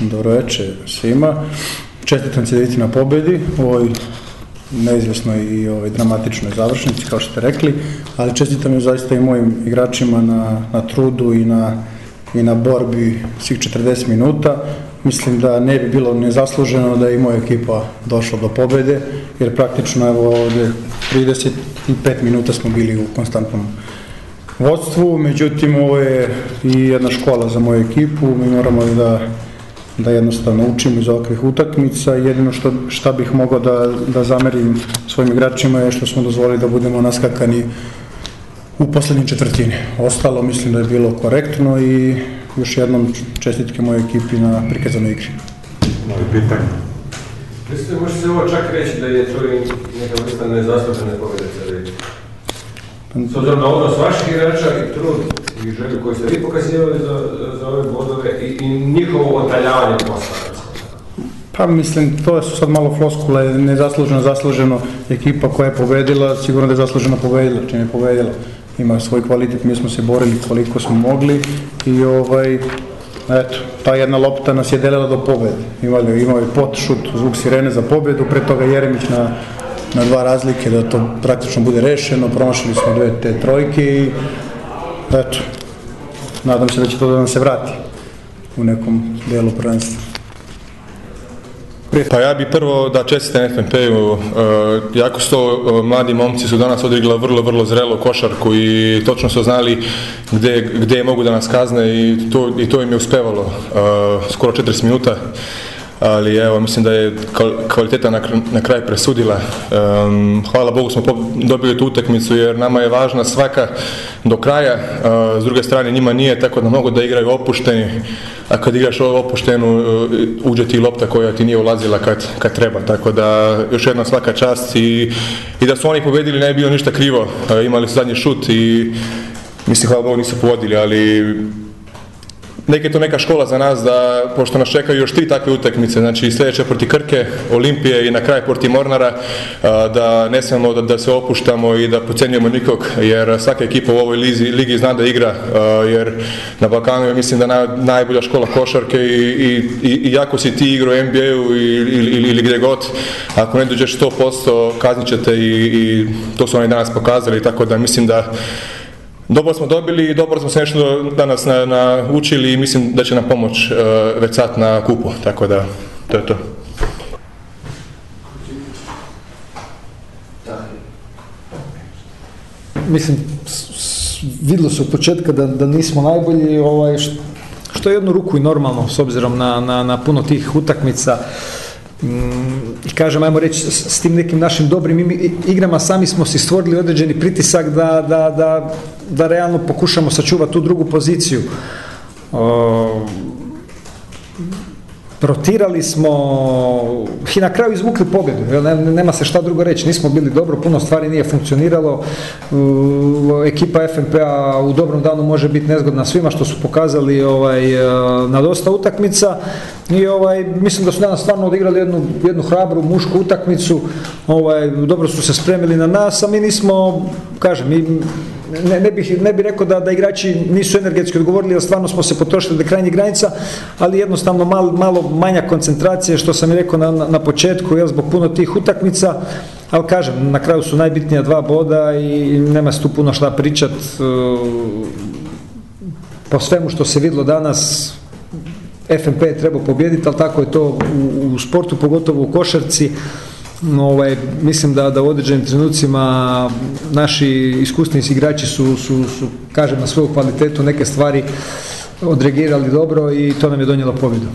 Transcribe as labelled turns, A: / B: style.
A: Dobro večer svima. Čestitam se na pobjedi u ovoj neizvjesnoj i ovoj dramatičnoj završnici, kao što ste rekli, ali čestitam je zaista i mojim igračima na, na trudu i na, i na borbi svih 40 minuta. Mislim da ne bi bilo nezasluženo da je i moja ekipa došla do pobjede, jer praktično evo ovdje 35 minuta smo bili u konstantnom vodstvu, međutim ovo je i jedna škola za moju ekipu, mi moramo da, da jednostavno učimo iz ovakvih utakmica jedino što šta bih mogao da, da zamerim svojim igračima je što smo dozvolili da budemo naskakani u posljednjoj četvrtini. Ostalo mislim da je bilo korektno i još jednom čestitke moje ekipi na prikazanoj igri.
B: Moje pitanje.
C: Mislim, može se ovo čak reći da je to i neka vrsta nezaslužene pobjede S obzirom na odnos vaših igrača i trud i želju koju ste vi pokazivali za, za ove bodove i, i njihovo otaljavanje posla.
A: Pa mislim, to su sad malo floskule, nezasluženo, zasluženo ekipa koja je pobedila, sigurno da je zasluženo pobedila, čim je pobedila. Ima svoj kvalitet, mi smo se borili koliko smo mogli i ovaj, eto, ta jedna lopta nas je delila do pobede. Imali, imao je pot, šut, zvuk sirene za pobedu, pre toga Jeremić na, na dva razlike da to praktično bude rešeno, promašili smo dve te trojke i eto, nadam se da će to da nam se vrati u nekom delu prvenstva.
D: Pa ja bi prvo da čestitam FNP-u, e, jako su to e, mladi momci su danas odigrali vrlo, vrlo zrelo košarku i točno su znali gdje, gdje mogu da nas kazne i to, i to im je uspevalo e, skoro 40 minuta ali evo mislim da je kvaliteta na, kraj presudila. hvala Bogu smo dobili tu utakmicu jer nama je važna svaka do kraja, s druge strane njima nije tako da mogu da igraju opušteni, a kad igraš opuštenu uđe ti lopta koja ti nije ulazila kad, kad treba, tako da još jedna svaka čast i, i da su oni pobedili ne bi bilo ništa krivo, imali su zadnji šut i mislim hvala Bogu nisu povodili, ali Nek je to neka škola za nas da, pošto nas čekaju još tri takve utakmice, znači sljedeće proti Krke, Olimpije i na kraj proti Mornara, da ne smemo da, da se opuštamo i da pocenjujemo nikog, jer svaka ekipa u ovoj lizi, ligi zna da igra, jer na Balkanu je mislim da na, najbolja škola košarke i, i, i, jako si ti igrao u NBA-u ili, ili, ili gdje god, ako ne dođeš 100% kaznit ćete i, i to su oni danas pokazali, tako da mislim da dobro smo dobili i dobro smo se nešto danas na, naučili i mislim da će nam pomoć uh, već sad na kupu, tako da to je to.
E: Mislim, vidjelo se od početka da, da nismo najbolji, ovaj, što je jednu ruku i normalno s obzirom na, na, na puno tih utakmica. Mm, i kažem, ajmo reći, s, tim nekim našim dobrim igrama sami smo si stvorili određeni pritisak da, da, da, da realno pokušamo sačuvati tu drugu poziciju. Protirali smo i na kraju izvukli pobjedu, nema se šta drugo reći, nismo bili dobro, puno stvari nije funkcioniralo, ekipa FNP-a u dobrom danu može biti nezgodna svima što su pokazali ovaj, e, na dosta utakmica i ovaj, mislim da su danas stvarno odigrali jednu, jednu hrabru mušku utakmicu, ovaj, dobro su se spremili na nas, a mi nismo, kažem, mi ne, ne, bih, ne bih rekao da, da igrači nisu energetski odgovorili, jer stvarno smo se potrošili do krajnjih granica, ali jednostavno malo, malo manja koncentracija, što sam i rekao na, na, početku, jel, zbog puno tih utakmica, ali kažem, na kraju su najbitnija dva boda i nema se tu puno šta pričat. Po svemu što se vidlo danas, FNP je trebao pobijediti, ali tako je to u, u sportu, pogotovo u košarci ovaj, mislim da, da u određenim trenucima naši iskusni igrači su, su, su, kažem, na svoju kvalitetu neke stvari odreagirali dobro i to nam je donijelo pobjedu.